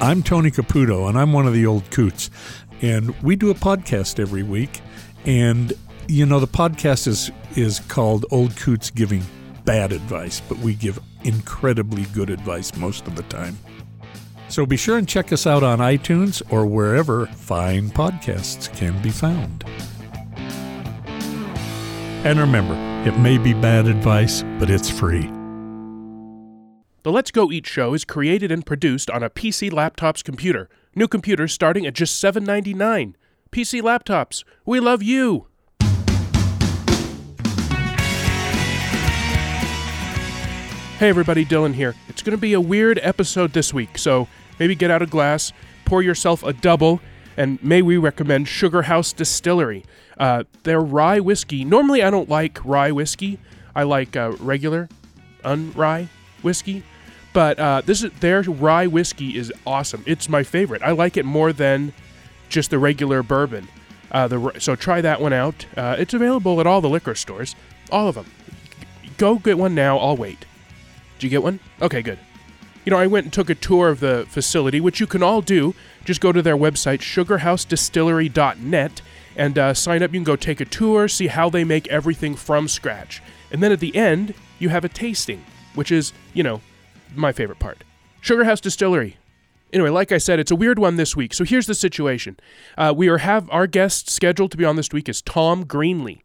I'm Tony Caputo, and I'm one of the old coots. And we do a podcast every week. And, you know, the podcast is, is called Old Coots Giving Bad Advice, but we give incredibly good advice most of the time. So be sure and check us out on iTunes or wherever fine podcasts can be found. And remember, it may be bad advice, but it's free. The Let's Go Eat show is created and produced on a PC Laptops computer. New computers starting at just $7.99. PC Laptops, we love you! Hey everybody, Dylan here. It's going to be a weird episode this week, so maybe get out a glass, pour yourself a double, and may we recommend Sugar House Distillery. Uh, their rye whiskey. Normally, I don't like rye whiskey. I like uh, regular, unrye whiskey. But uh, this is their rye whiskey is awesome. It's my favorite. I like it more than just the regular bourbon. Uh, the so try that one out. Uh, it's available at all the liquor stores, all of them. Go get one now. I'll wait. Did you get one? Okay, good. You know, I went and took a tour of the facility, which you can all do. Just go to their website, sugarhousedistillery.net, and uh, sign up. You can go take a tour, see how they make everything from scratch. And then at the end, you have a tasting, which is, you know, my favorite part. Sugar House Distillery. Anyway, like I said, it's a weird one this week. So here's the situation: uh, we are have our guest scheduled to be on this week is Tom Greenlee.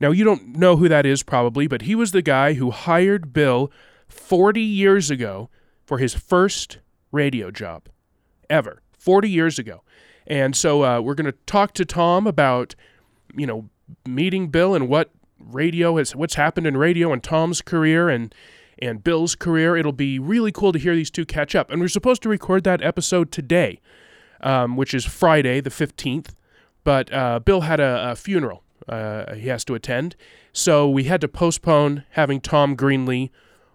Now you don't know who that is probably, but he was the guy who hired Bill 40 years ago for his first radio job ever. 40 years ago, and so uh, we're going to talk to Tom about you know meeting Bill and what radio has what's happened in radio and Tom's career and and Bill's career. It'll be really cool to hear these two catch up. And we're supposed to record that episode today, um, which is Friday, the 15th. But uh, Bill had a, a funeral uh, he has to attend. So we had to postpone having Tom Greenlee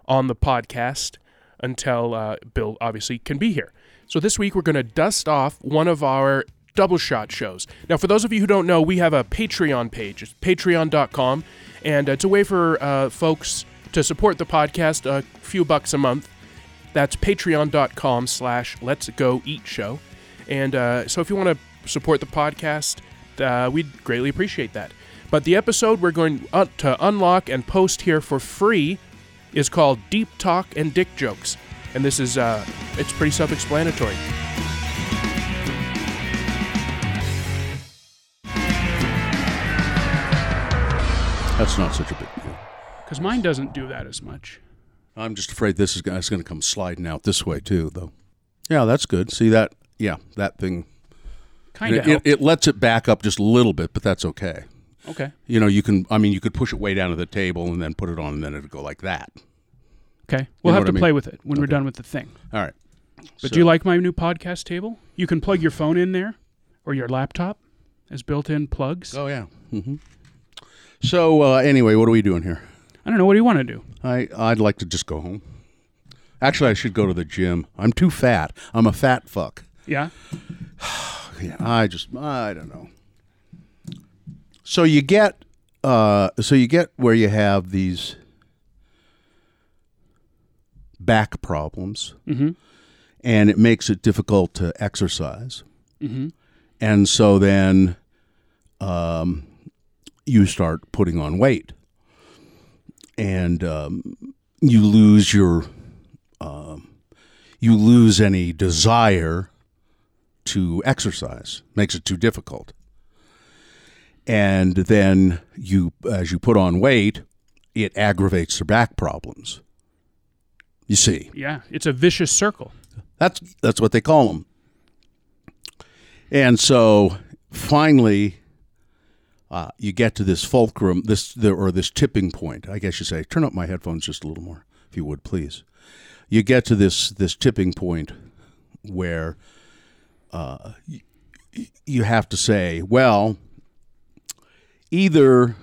on the podcast until uh, Bill obviously can be here. So this week we're going to dust off one of our double shot shows. Now, for those of you who don't know, we have a Patreon page. It's patreon.com, and it's a way for uh, folks to support the podcast, a few bucks a month. That's patreon.com slash let's go eat show. And uh, so if you want to support the podcast, uh, we'd greatly appreciate that. But the episode we're going uh, to unlock and post here for free is called Deep Talk and Dick Jokes. And this is, uh, it's pretty self explanatory. That's not such a big. Because mine doesn't do that as much. I'm just afraid this is going to come sliding out this way too, though. Yeah, that's good. See that? Yeah, that thing. Kind of It, it, it lets it back up just a little bit, but that's okay. Okay. You know, you can. I mean, you could push it way down to the table and then put it on, and then it'd go like that. Okay. We'll know have to I mean? play with it when we're done with the thing. All right. But So- do you like my new podcast table? You can plug your phone in there or your laptop as built in plugs. Oh yeah. Mm-hmm. So uh, anyway, what are we doing here? I don't know. What do you want to do? I I'd like to just go home. Actually, I should go to the gym. I'm too fat. I'm a fat fuck. Yeah. Yeah, I just I don't know. So you get uh so you get where you have these back problems Mm-hmm. and it makes it difficult to exercise. Mm-hmm. And so then um you start putting on weight. And um you lose your um you lose any desire to exercise. Makes it too difficult. And then you as you put on weight, it aggravates your back problems. You see. Yeah, it's a vicious circle. That's that's what they call them. And so finally, uh, you get to this fulcrum, this or this tipping point. I guess you say, turn up my headphones just a little more, if you would, please. You get to this this tipping point where uh, you, you have to say, well, either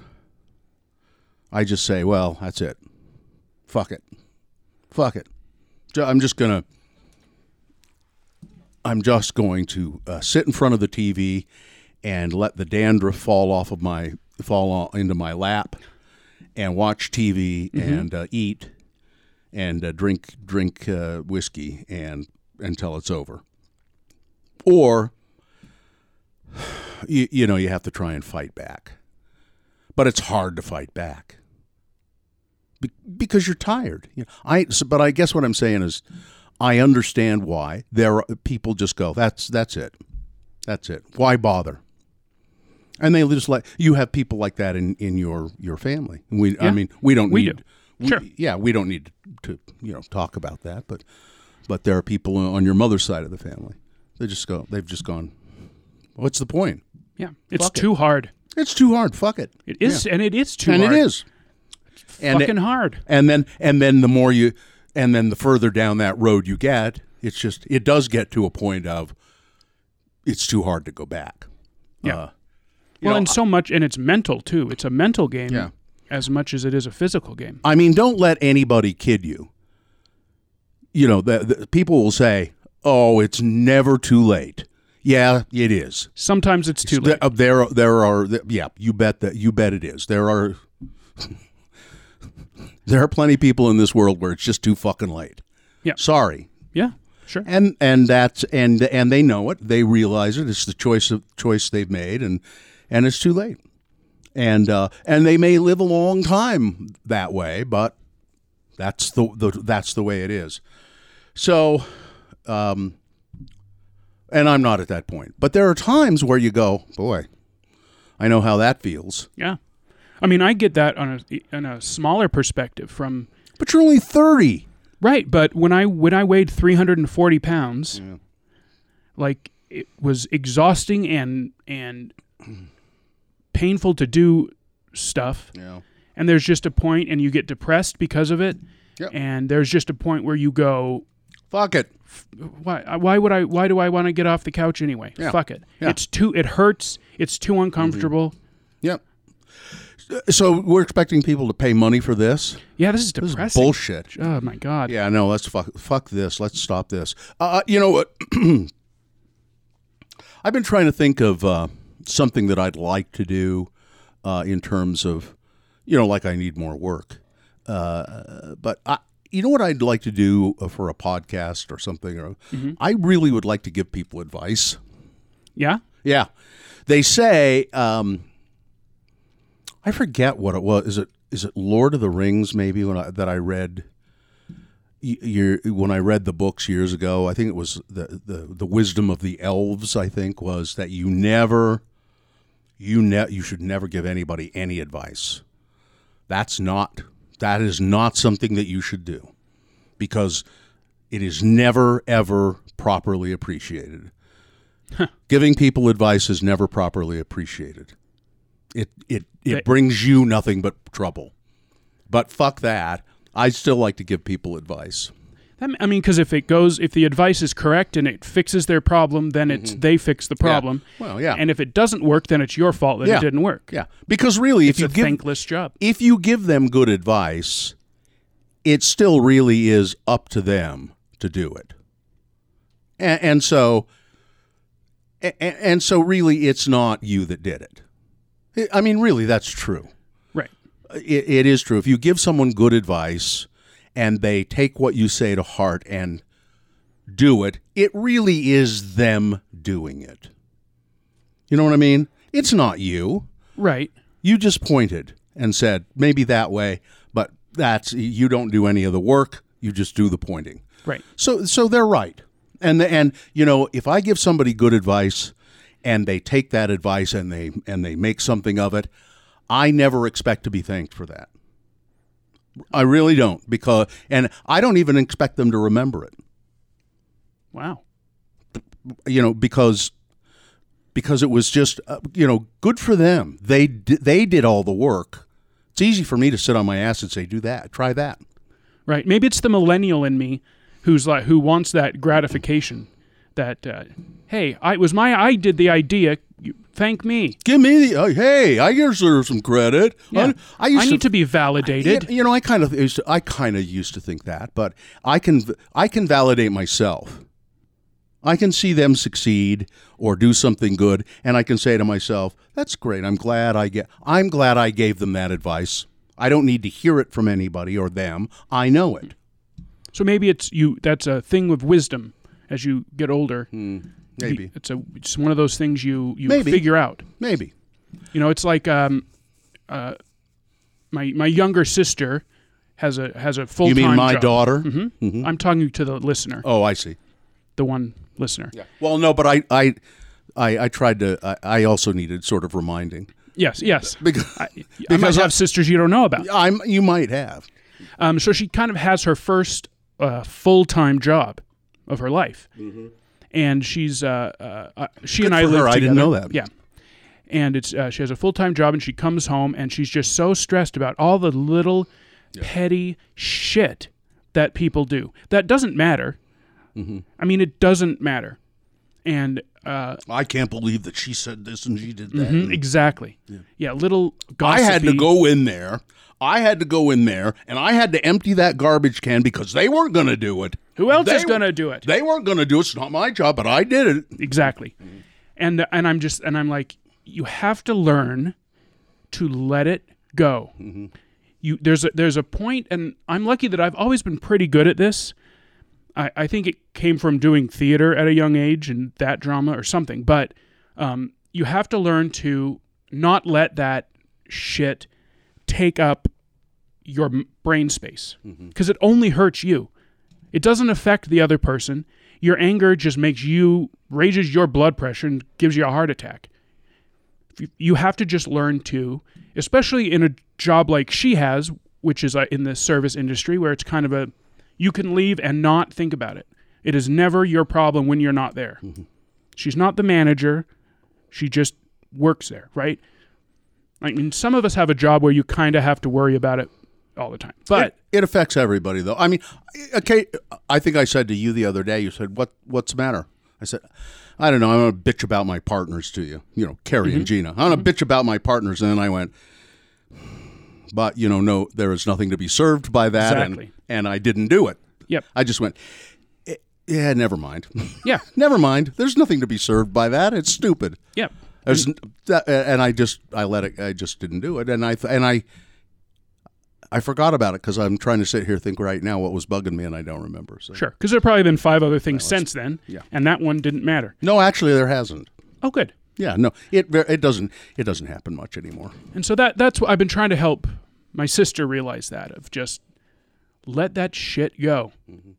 I just say, well, that's it, fuck it, fuck it. I'm just gonna. I'm just going to uh, sit in front of the TV and let the dandruff fall off of my fall on, into my lap and watch TV and uh, eat and uh, drink drink uh, whiskey and until it's over. Or you, you know you have to try and fight back, but it's hard to fight back Be- because you're tired. You know, I so, but I guess what I'm saying is I understand why there are people just go that's that's it, that's it. Why bother? And they just like you have people like that in, in your your family. We I mean we don't We need do. we- Sure. yeah we don't need to you know talk about that but but there are people on your mother's side of the family. They just go they've just gone. What's the point? Yeah, it's Fuck it. too hard. It's too hard. Fuck it. It is, and it is too and hard. it is. And fucking hard. and then and then the more you and then the further down that road you get, it's just it does get to a point of it's too hard to go back. Yeah. Uh, well, know, and so much, and it's mental too. It's a mental game Yeah. as much as it is a physical game. I mean, don't let anybody kid you. You know, the, the, people will say, "Oh, it's never too late." Yeah, it is. Sometimes it's too late. There, there, there are. Yeah, you bet that. You bet it is. There are. there are plenty of people in this world where it's just too fucking late. Yeah. Sorry, Yeah, sure. and and that's and and they know it. They realize it. It's the choice of choice they've made, and and it's too late. And uh, and they may live a long time that way, but that's the, the that's the way it is. So, um, and I'm not at that point, but there are times where you go, boy, I know how that feels. Yeah, I mean, I get that on a on a smaller perspective from But you're only thirty. right. But when I when I weighed three hundred and forty pounds, like it was exhausting and and painful to do stuff. Yeah. And there's just a point, and you get depressed because of it. Yep. And there's just a point where you go, Fuck it. why why would I why do I want to get off the couch anyway? Yeah. Fuck it. Yeah. It's too it hurts. It's too uncomfortable. Yep. So we're expecting people to pay money for this. Yeah, this is This is depressing. bullshit. Oh my god. Yeah, no, let's fuck, fuck this. Let's stop this. Uh, you know what? I've been trying to think of uh, something that I'd like to do uh, in terms of, you know, like I need more work. Uh, but I, you know what I'd like to do uh, for a podcast or something? Or I really would like to give people advice. Yeah? Yeah, they say um, I forget what it was. Is it is it Lord of the Rings? Maybe when I, that I read. Year, when I read the books years ago, I think it was the, the the wisdom of the elves. I think was that you never, you ne- you should never give anybody any advice. That's not that is not something that you should do, because it is never ever properly appreciated. Giving people advice is never properly appreciated. It it it They- brings you nothing but trouble. But fuck that. I still like to give people advice. That, I mean, because if it goes, if the advice is correct and it fixes their problem, then it's mm-hmm. they fix the problem. Well, yeah. And if it doesn't work, then it's your fault that Yeah. it didn't work. Yeah, because really, if you a give thankless job. if you give them good advice, it still really is up to them to do it. And, and so, and, and so, really, it's not you that did it. I- I mean, really, that's true. Right. it, it is true. If you give someone good advice and they take what you say to heart and do it, it really is them doing it. You know what I mean? It's not you. Right. You just pointed and said maybe that way, but that's you don't do any of the work. You just do the pointing. Right. So so they're right. And and you know, if I give somebody good advice and they take that advice and they and they make something of it, I never expect to be thanked for that. I really don't because and I don't even expect them to remember it. Wow. You know, because because it was just uh, you know, good for them. They di- they did all the work. It's easy for me to sit on my ass and say do that, try that. Right. Maybe it's the millennial in me who's like who wants that gratification. That uh, hey, I it was my I did the idea. You, thank me. Give me the uh, hey, I deserve some credit. Yeah. I, I used need to be validated. You, you know, I kind of used to, I kind of used to think that, but I can I can validate myself. I can see them succeed or do something good, and I can say to myself, "That's great. I'm glad I get. I'm glad I gave them that advice. I don't need to hear it from anybody or them. I know it. So maybe it's you. That's a thing with wisdom as you get older. Maybe, It's a it's one of those things you you Maybe. figure out. maybe. You know, it's like um, uh, my my younger sister has a has a full time. You mean my job. daughter? hmm I'm talking to the listener, Oh, I see. the one listener. Well, no, but I I I, I tried to. I, I also needed sort of reminding Yes, yes. because I, Because I- have sisters you don't know about. I'm. You might have. Um, so she kind of has her first uh, full time job of her life, and she's uh, uh, uh, she and I Mm-hmm. live her. I together. didn't know that. Yeah, and it's uh, she has a full time job, and she comes home, and she's just so stressed about all the little petty shit that people do that doesn't matter. Mm-hmm. I mean, it doesn't matter, and uh, I can't believe that she said this and she did that. mhm, exactly, yeah. little. Gossip. I had to go in there. I had to go in there and I had to empty that garbage can because they weren't going to do it. Who else They is going to do it? They weren't going to do it. It's not my job, but I did it. exactly. And and i'm just and i'm like you have to learn to let it go. You there's a there's a point and i'm lucky that i've always been pretty good at this. I i think it came from doing theater at a young age and that drama or something but um you have to learn to not let that shit take up your brain space. Because it only hurts you it doesn't affect the other person. Your anger just makes you raises your blood pressure and gives you a heart attack. You have to just learn to, especially in a job like she has, which is uh, in the service industry, where it's kind of a you can leave and not think about it. It is never your problem when you're not there. She's not the manager. She just works there, right? I mean, some of us have a job where you kind of have to worry about it all the time. But it, it affects everybody, though. I mean, okay. I think I said to you the other day. You said, "What? What's the matter?" I said, "I don't know. I'm gonna bitch about my partners to you. You know, Carrie Mm-hmm. and Gina. I'm gonna bitch about my partners." And then I went, "But you know, no, there is nothing to be served by that." Exactly. And, and I didn't do it. Yep. I just went, "Eh, "Yeah, never mind. yeah, never mind. There's nothing to be served by that. It's stupid." yeah. There's, and I just I let it. I just didn't do it, and I and I I forgot about it because I'm trying to sit here think right now what was bugging me, and I don't remember. So Sure, because there have probably been five other things since then, yeah. and that one didn't matter. no, actually, there hasn't. Oh, good. Yeah, no, it it doesn't it doesn't happen much anymore. And so that that's what I've been trying to help my sister realize that of just let that shit go. Mm-hmm.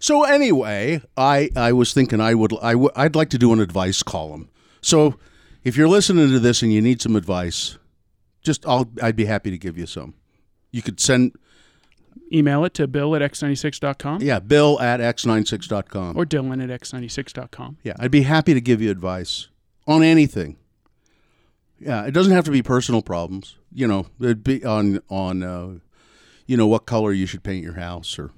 So anyway, I I was thinking I would I w- I'd like to do an advice column. So if you're listening to this and you need some advice, just I'll I'd be happy to give you some. You could send Email it to bill at x96.com yeah bill at x96.com. or dylan at x96.com. Yeah, I'd be happy to give you advice on anything. Yeah, it doesn't have to be personal problems. You know, it'd be on on uh, you know what color you should paint your house or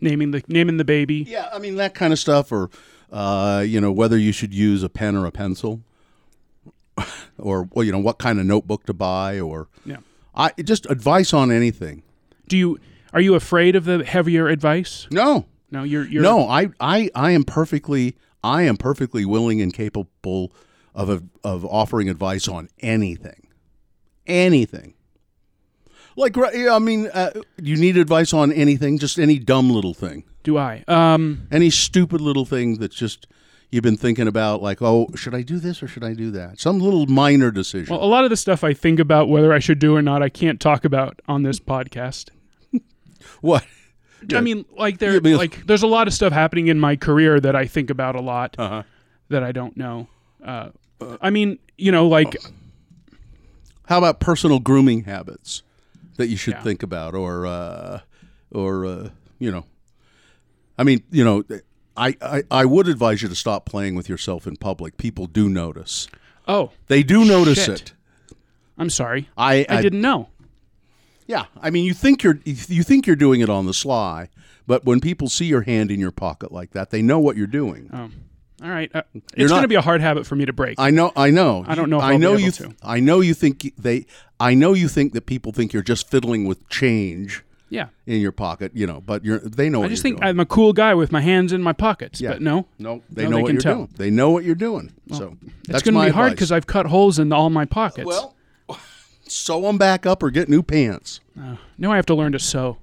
Naming the naming the baby. yeah, I mean that kind of stuff or uh, you know whether you should use a pen or a pencil or well, you know what kind of notebook to buy or Yeah. I just advice on anything. Do you are you afraid of the heavier advice? No, No, you're you're no, I, I, I am perfectly, I am perfectly willing and capable of of offering advice on anything, anything. Like, I mean, uh, you need advice on anything, just any dumb little thing, Do I? Um any stupid little thing that's just you've been thinking about, like, oh, should I do this or should I do that? Some little minor decision. well, a lot of the stuff I think about whether I should do or not, I can't talk about on this podcast. what? I mean, like there, Yeah, like there's a lot of stuff happening in my career that I think about a lot Uh-huh. that I don't know. Uh, I mean, you know, like How about personal grooming habits that you should Yeah. think about, or uh, or uh, you know, I mean, you know, I, I I would advise you to stop playing with yourself in public. People do notice. oh, They do notice Shit. it. I'm sorry, I, I, didn't know. Yeah, I mean, you think you're you think you're doing it on the sly, but when people see your hand in your pocket like that, they know what you're doing. Oh, all right, uh, it's going to be a hard habit for me to break. I know, I know. I don't know I know you. to. I know you think they. I know you think that people think you're just fiddling with change yeah, in your pocket, you know. But you're. They know. I just think doing. I'm a cool guy with my hands in my pockets. Yeah. But no, No, they No, know they what you're tell. doing. They know what you're doing. so it's that's going to be hard because I've cut holes in all my pockets. well, sew them back up or get new pants. now I have to learn to sew.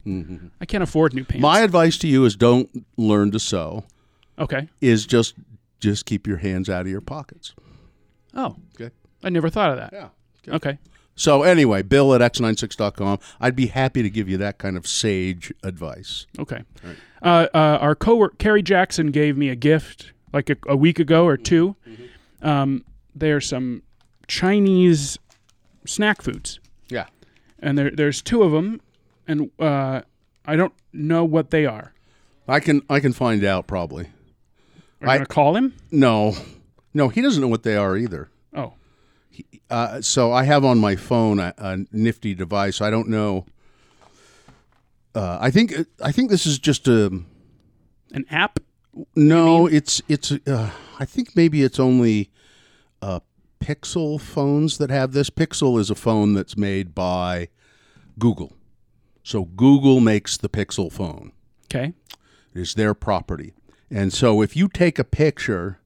I can't afford new pants. Mm-hmm. My advice to you is don't learn to sew. okay. Is just just keep your hands out of your pockets. Oh, Okay. I never thought of that. Yeah. Okay. So anyway, Bill at x96.com. I'd be happy to give you that kind of sage advice. Okay. Uh, uh, our coworker Carrie Jackson gave me a gift like a, a week ago or 2 Um, they're some Chinese snack foods, Yeah. and there there's two of them, and uh, I don't know what they are. I can I can find out probably. Are you I- gonna call him? No. No, he doesn't know what they are either. Uh, so I have on my phone a, a nifty device. I don't know. Uh, I think I think this is just a an app. no. It's it's. Uh, I think maybe it's only uh, Pixel phones that have this. Pixel is a phone that's made by Google. So Google makes the Pixel phone. Okay. It is their property. And so if you take a picture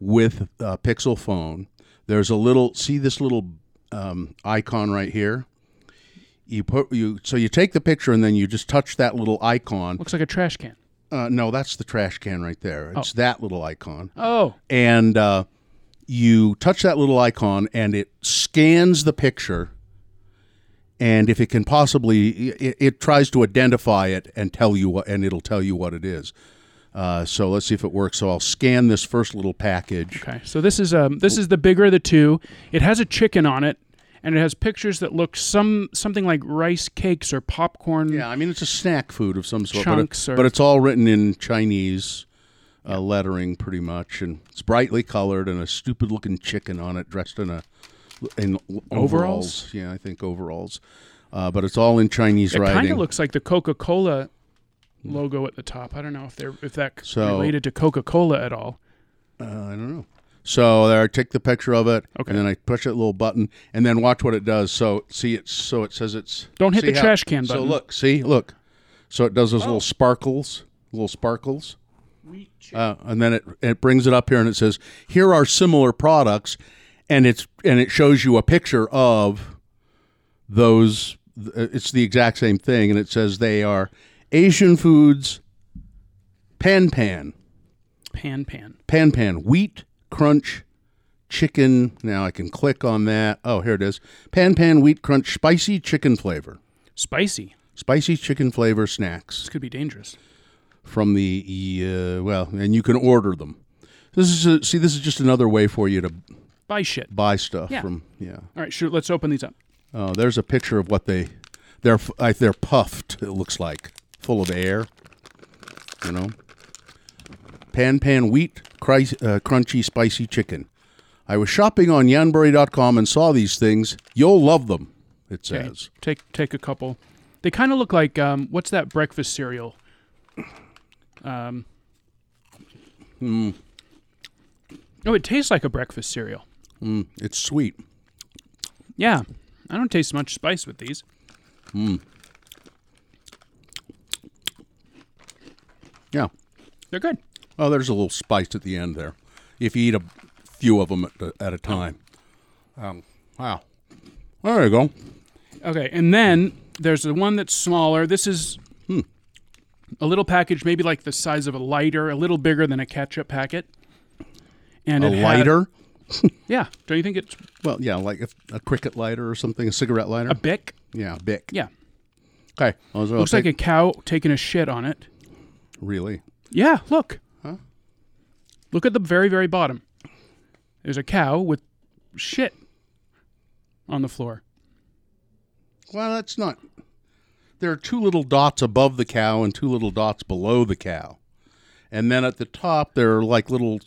with a Pixel phone, there's a little see this little um, icon right here. You put you so you take the picture and then you just touch that little icon. Looks like a trash can. Uh, no, that's the trash can right there. It's that little icon, Oh, and uh, you touch that little icon and it scans the picture. And if it can possibly, it, it tries to identify it and tell you what, and it'll tell you what it is. Uh, so let's see if it works. So I'll scan this first little package. okay. So this is um this is the bigger of the two. It has a chicken on it, and it has pictures that look some something like rice cakes or popcorn. Yeah, I mean it's a snack food of some sort, Chunks but, or- but it's all written in Chinese uh, lettering, pretty much, and it's brightly colored and a stupid looking chicken on it, dressed in a in overalls. Overalls? Yeah, I think overalls. Uh, but it's all in Chinese It writing. It kind of looks like the Coca Cola logo at the top. I don't know if they're if that's So- related to Coca Cola at all. Uh, I don't know. So there, I take the picture of it, Okay. and then I push that little button, and then watch what it does. So see it. So it says it's. Don't hit the how- trash can So look, see, look. So it does those Oh. little sparkles, little sparkles, uh, and then it it brings it up here, and it says, "Here are similar products," and it's and it shows you a picture of those. It's the exact same thing, and it says they are Asian foods, pan pan. Pan pan. Pan Pan wheat crunch chicken. Now I can click on that. Oh, here it is. Pan Pan wheat crunch spicy chicken flavor. Spicy. Spicy chicken flavor snacks This could be dangerous. from the uh, well, and you can order them. This is a, see, this is just another way for you to Buy shit. buy stuff Yeah. from. Yeah. All right, sure. Let's open these up. Oh, there's a picture of what they they're they're puffed. It looks like full of air. You know. Pan Pan wheat cri- uh, crunchy spicy chicken. I was shopping on yamibuy.com and saw these things. You'll love them. It Okay, says. Take take a couple. They kind of look like um, what's that breakfast cereal? Um. Hmm. Oh, it tastes like a breakfast cereal. Mm, it's sweet. Yeah, I don't taste much spice with these. Yeah. They're good. Oh, there's a little spice at the end there. If you eat a few of them at, a- at a time. Um, wow. There you go. Okay, and then there's the one that's smaller. This is a little package, maybe like the size of a lighter, a little bigger than a ketchup packet. And A it had- lighter. yeah. Don't you think it's Well, yeah, like a, a cricket lighter or something, a cigarette lighter. a Bic? yeah, Bic. Yeah. Okay. Looks like a cow taking a shit on it. really. Yeah, look. Look at the very, very bottom. There's a cow with shit on the floor. Well, that's not. There are two little dots above the cow and two little dots below the cow, and then at the top there are like little,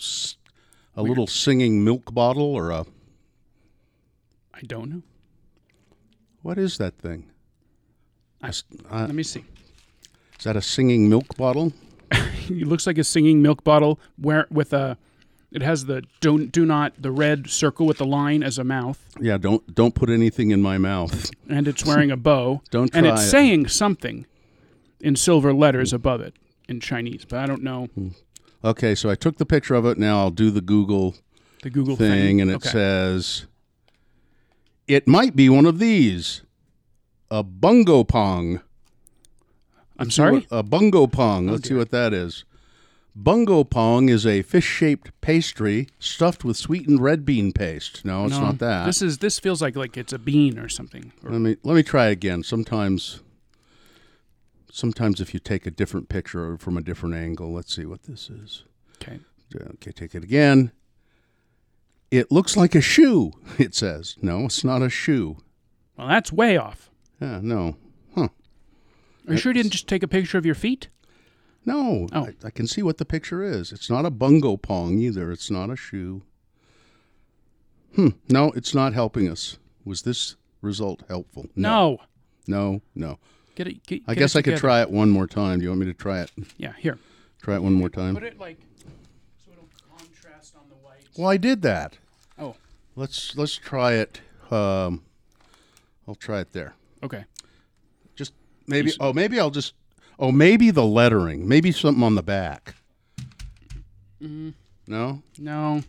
a little singing milk bottle or a I don't know. what is that thing? I- uh, Let me see. is that a singing milk bottle? It looks like a singing milk bottle where with a it has the don't do not the red circle with the line as a mouth Yeah. Don't don't put anything in my mouth. and it's wearing a bow Don't and it's it. saying something in silver letters above it in Chinese, but I don't know hmm. Okay, so I took the picture of it. Now I'll do the Google the Google thing, thing, and it Okay. says it might be one of these, a bungeoppang. I'm sorry. what- a bungeoppang. Oh, let's see what that is. Bungeoppang is a fish-shaped pastry stuffed with sweetened red bean paste. No, it's No, not that. This is this feels like like it's a bean or something. Or- let me let me try again. Sometimes, sometimes if you take a different picture or from a different angle, let's see what this is. okay. Okay, take it again. It looks like a shoe. It says no, it's not a shoe. Well, that's way off. Yeah, no? Are you sure you didn't just take a picture of your feet? No, Oh. I, I can see what the picture is. It's not a bungeoppang either. It's not a shoe. Hmm. No, it's not helping us. Was this result helpful? No. No, no. Get it. Get, I get guess it I could together. try it one more time. Do you want me to try it? Yeah, here. Try it one more time. Put it like so it'll contrast on the white. Well, I did that. Oh, Let's let's try it. Um, I'll try it there. okay. Maybe. Oh, maybe I'll just. Oh, maybe the lettering. Maybe something on the back. Mm-hmm. No. No,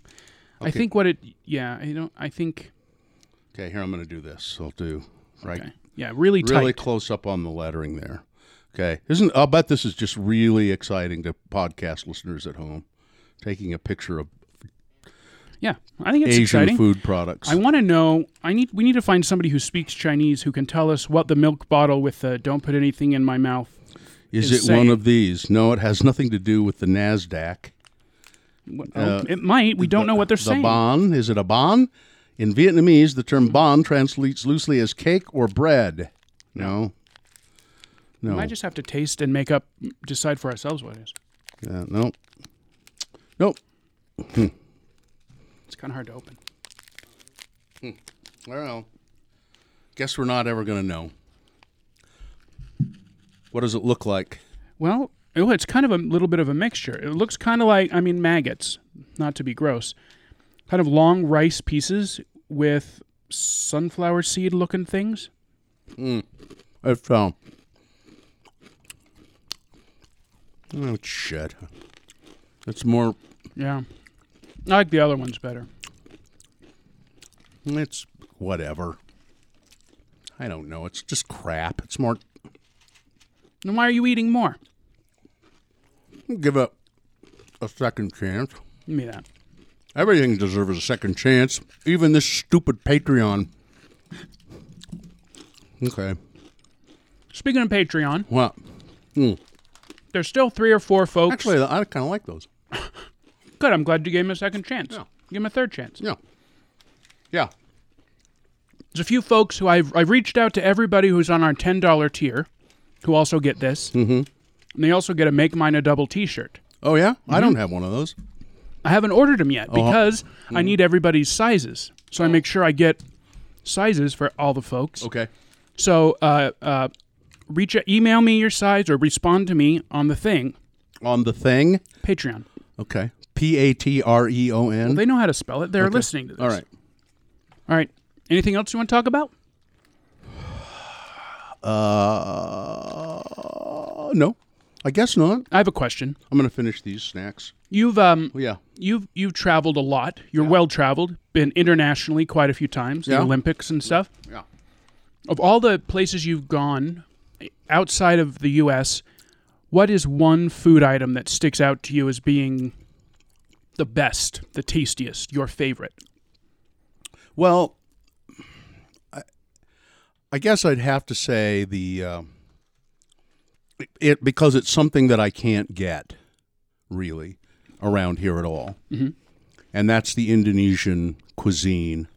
I think what it. Yeah, I don't. I think. Okay, here I'm going to do this. I'll do right. Okay. Yeah, really tight. Really close up on the lettering there. Okay, isn't? I'll bet this is just really exciting to podcast listeners at home. Taking a picture of yeah, I think it's Asian exciting. food products. I want to know. I need. We need to find somebody who speaks Chinese who can tell us what the milk bottle with the "Don't put anything in my mouth." is is it one of these? No, it has nothing to do with the Nasdaq. Uh, oh, it might. We don't know what they're the saying. The bon is it a bon? In Vietnamese, the term bon translates loosely as cake or bread. No. We No. might just have to taste and make up, decide for ourselves what it is. Yeah, no. Nope. It's kind of hard to open. Well, guess we're not ever going to know. What does it look like? Well, oh, it's kind of a little bit of a mixture. It looks kind of like, I mean, maggots, not to be gross, kind of long rice pieces with sunflower seed looking things. It's um. Oh shit! It's more. Yeah. I like the other ones better. Mm, it's whatever. I don't know. It's just crap. It's more. Then why are you eating more? Give it a second chance. Give me that. Everything deserves a second chance. Even this stupid Patreon. Okay. Speaking of Patreon, Well, hmm. there's still three or four folks. actually, I kind of like those. Good. I'm glad you gave him a second chance. Yeah. Give him a third chance. Yeah. Yeah. There's a few folks who I've I've reached out to everybody who's on our ten dollar tier, who also get this. Mm-hmm. And they also get a Make Mine a Double T-shirt. Oh yeah. I Mm-hmm. don't have one of those. I haven't ordered them yet because Mm-hmm. I need everybody's sizes, so I make sure I get sizes for all the folks. Okay. So, uh, uh, reach email me your size or respond to me on the thing On the thing. Patreon. Okay. P A T R E O N. They know how to spell it. They're listening to this. All right. All right. Anything else you want to talk about? Uh, no, I guess not. I have a question. I'm gonna finish these snacks. You've um Oh, yeah. you've you've traveled a lot. You're well traveled. Been internationally quite a few times. The Olympics and stuff. Yeah. Of all the places you've gone outside of the U.S., what is one food item that sticks out to you as being the best, the tastiest, your favorite? Well, I, I guess I'd have to say the uh, it because it's something that I can't get really around here at all, and that's the Indonesian cuisine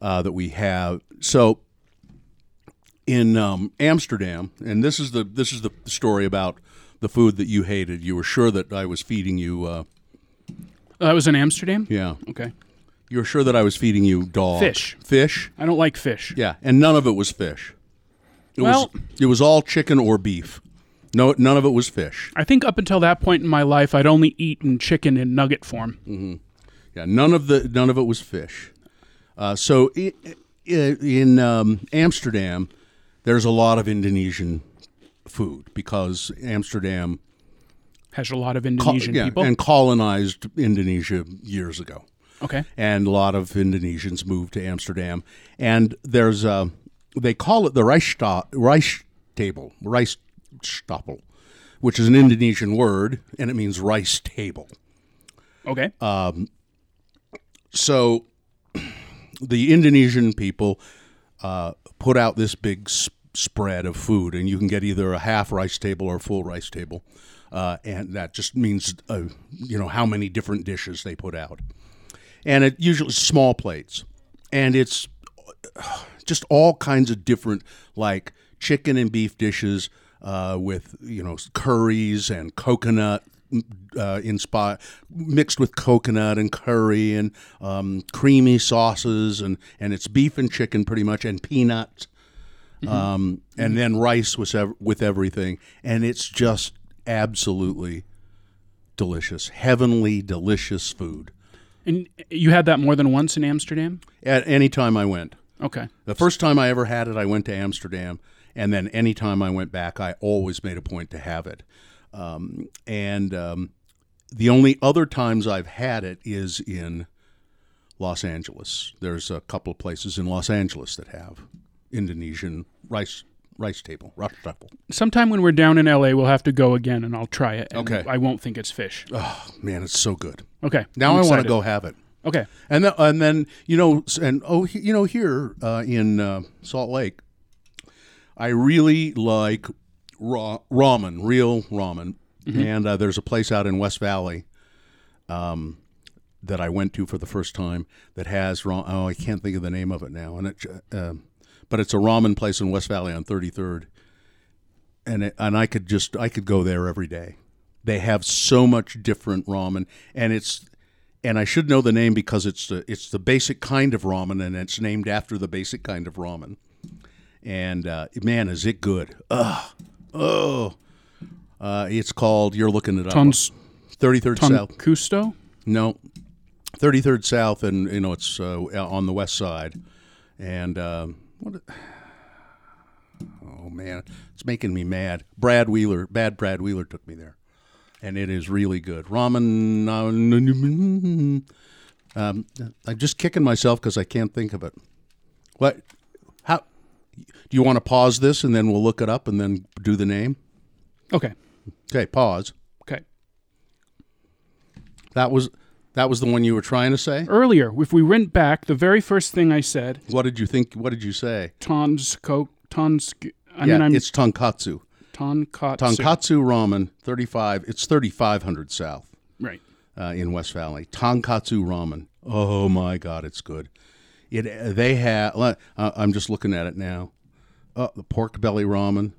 uh, that we have. So in um, Amsterdam, and this is the this is the story about the food that you hated. You were sure that I was feeding you. Uh, That was in Amsterdam. yeah, Okay. You're sure that I was feeding you dog Fish. Fish. I don't like fish. Yeah, and none of it was fish. It Well- was it was all chicken or beef. No, none of it was fish. I think up until that point in my life, I'd only eaten chicken in nugget form. Yeah, none of the none of it was fish. Uh, so i i in um, Amsterdam, there's a lot of Indonesian food because Amsterdam Has a lot of col- Indonesian yeah, people. and colonized Indonesia years ago. okay. and a lot of Indonesians moved to Amsterdam. And there's a, they call it the Reichsta- Reich table, rice stapel, which is an Indonesian word, and it means rice table. Okay. Uh, So the Indonesian people uh, put out this big s- spread of food, and you can get either a half rice table or a full rice table. Uh, and that just means, uh, you know, how many different dishes they put out. And it usually small plates. And it's uh, just all kinds of different, like chicken and beef dishes uh, with, you know, curries and coconut uh, inspired, mixed with coconut and curry and um, creamy sauces, and, and it's beef and chicken pretty much, and peanuts, um, and then rice with ev- with everything, and it's just absolutely delicious, heavenly, delicious food. And you had that more than once in Amsterdam? At any time I went, Okay. the first time I ever had it, I went to Amsterdam, and then any time I went back, I always made a point to have it. Um, and um, the only other times I've had it is in Los Angeles. There's a couple of places in Los Angeles that have Indonesian rice rice table, rice table. Sometime when we're down in LA, we'll have to go again and I'll try it. and Okay. I won't think it's fish. Oh man, it's so good. Okay. Now I'm I want to excited. go have it. Okay. And then, and then you know, s- and oh, he- you know, here uh, in uh, Salt Lake, I really like raw ramen, real ramen. And uh, there's a place out in West Valley um, that I went to for the first time that has ra- oh, I can't think of the name of it now, and it, uh, but it's a ramen place in West Valley on 33rd, and it, and I could just I could go there every day. They have so much different ramen, and it's and I should know the name because it's the it's the basic kind of ramen, and it's named after the basic kind of ramen. And uh, man, is it good? Ugh, oh, uh, it's called. You're looking it up. Tons, Thirty third ton South. Custo? No, thirty third South, and you know it's uh, on the west side. And um, what? Oh man, it's making me mad. Brad Wheeler, bad Brad Wheeler took me there, and it is really good ramen. Um, I'm just kicking myself because I can't think of it. What? How? Do you want to pause this and then we'll look it up and then do the name? Okay. Okay, pause. Okay. That was that was the one you were trying to say. Earlier, if we went back, the very first thing I said, What did you think? What did you say? tons, co- tons, I yeah, mean, I'm it's tonkatsu. tonkatsu. Tonkatsu ramen, thirty-five. It's thirty-five hundred south Right. uh, in West Valley. Tonkatsu ramen. Oh my God, it's good. It. They have. Uh, I'm just looking at it now. Uh, the pork belly ramen.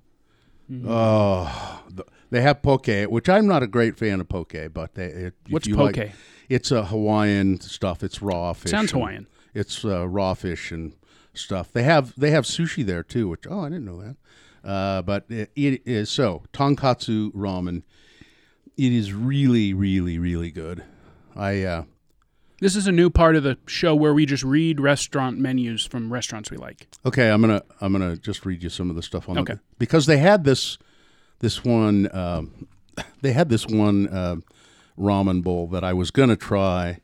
Oh, the, they have poke, which I'm not a great fan of poke, but they. It, What's you like- poke? It's a Hawaiian stuff. It's raw fish. Sounds Hawaiian. It's uh, raw fish and stuff. They have they have sushi there too, which oh I didn't know that. Uh, but it, it is so tonkatsu ramen. It is really really really good. I uh, This is a new part of the show where we just read restaurant menus from restaurants we like. okay. I'm gonna I'm gonna just read you some of the stuff on Okay. the, because they had this this one um, they had this one uh, ramen bowl that I was gonna try,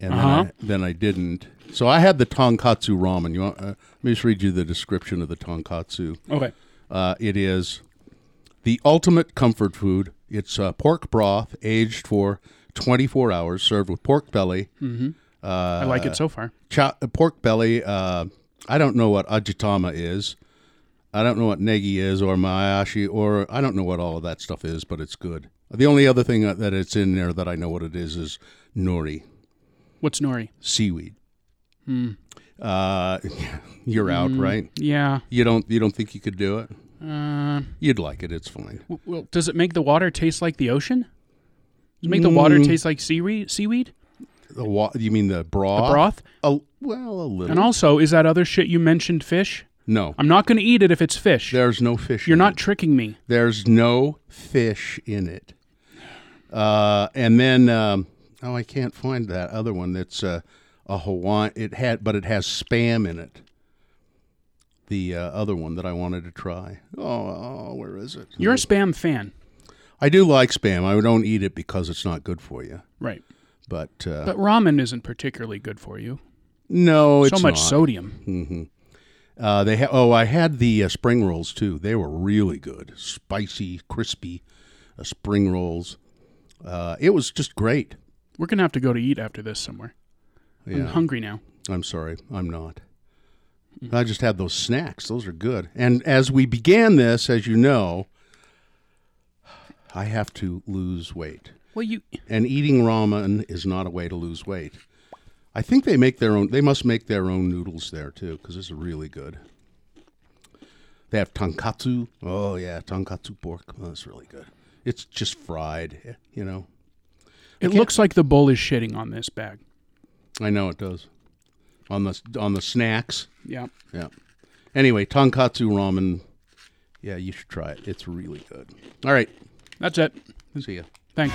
and Uh-huh. then, I, then I didn't. So I had the tonkatsu ramen. You want? Uh, let me just read you the description of the tonkatsu. Okay. Uh, it is the ultimate comfort food. It's uh, pork broth aged for 24 hours, served with pork belly. I like it so far. Cho- pork belly. Uh, I don't know what ajitama is. I don't know what negi is or moyashi or I don't know what all of that stuff is, but it's good. The only other thing that it's in there that I know what it is is nori, What's nori? seaweed. Uh, you're out, right? Yeah. You don't you don't think you could do it? Uh, You'd like it. It's fine. well, does it make the water taste like the ocean? Does it make the water Mm. taste like seaweed? Seaweed? The wa- you mean the broth? The broth? A, well, a little. And also, is that other shit you mentioned fish? No, I'm not going to eat it if it's fish. there's no fish. You're not it. tricking me. There's no fish in it. Uh, and then um, oh, I can't find that other one. That's uh, a Hawaiian. It had, but it has spam in it. The uh, other one that I wanted to try. Oh, oh, where is it? You're a spam fan. I do like spam. I don't eat it because it's not good for you. Right. But, uh, But ramen isn't particularly good for you. no, it's so much not. sodium. Uh, they ha- oh, I had the uh, spring rolls too. They were really good, spicy, crispy uh, spring rolls. Uh, it was just great. We're going to have to go to eat after this somewhere. I'm Yeah. hungry now. I'm sorry, I'm not. I just had those snacks. Those are good. And as we began this, as you know, I have to lose weight. Well, you And eating ramen is not a way to lose weight. I think they make their own. They must make their own noodles there too, because it's really good. They have tonkatsu. Oh yeah, tonkatsu pork. Oh, that's really good. It's just fried, you know. it looks like the bull is shitting on this bag. I know it does. On the on the snacks. Yeah. Yeah. Anyway, tonkatsu ramen. Yeah, you should try it. It's really good. All right. That's it. See ya. Thanks.